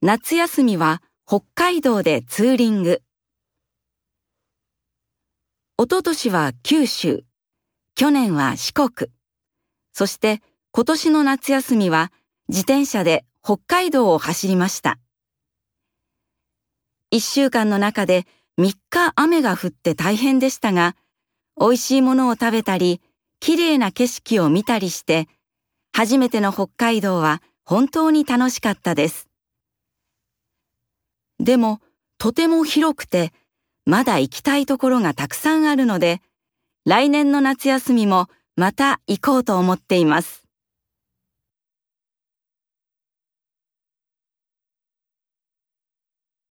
夏休みは北海道でツーリング。おととしは九州、去年は四国、そして今年の夏休みは自転車で北海道を走りました。一週間の中で3日雨が降って大変でしたが、美味しいものを食べたり、綺麗な景色を見たりして、初めての北海道は本当に楽しかったです。でも、とても広くて、まだ行きたいところがたくさんあるので、来年の夏休みもまた行こうと思っています。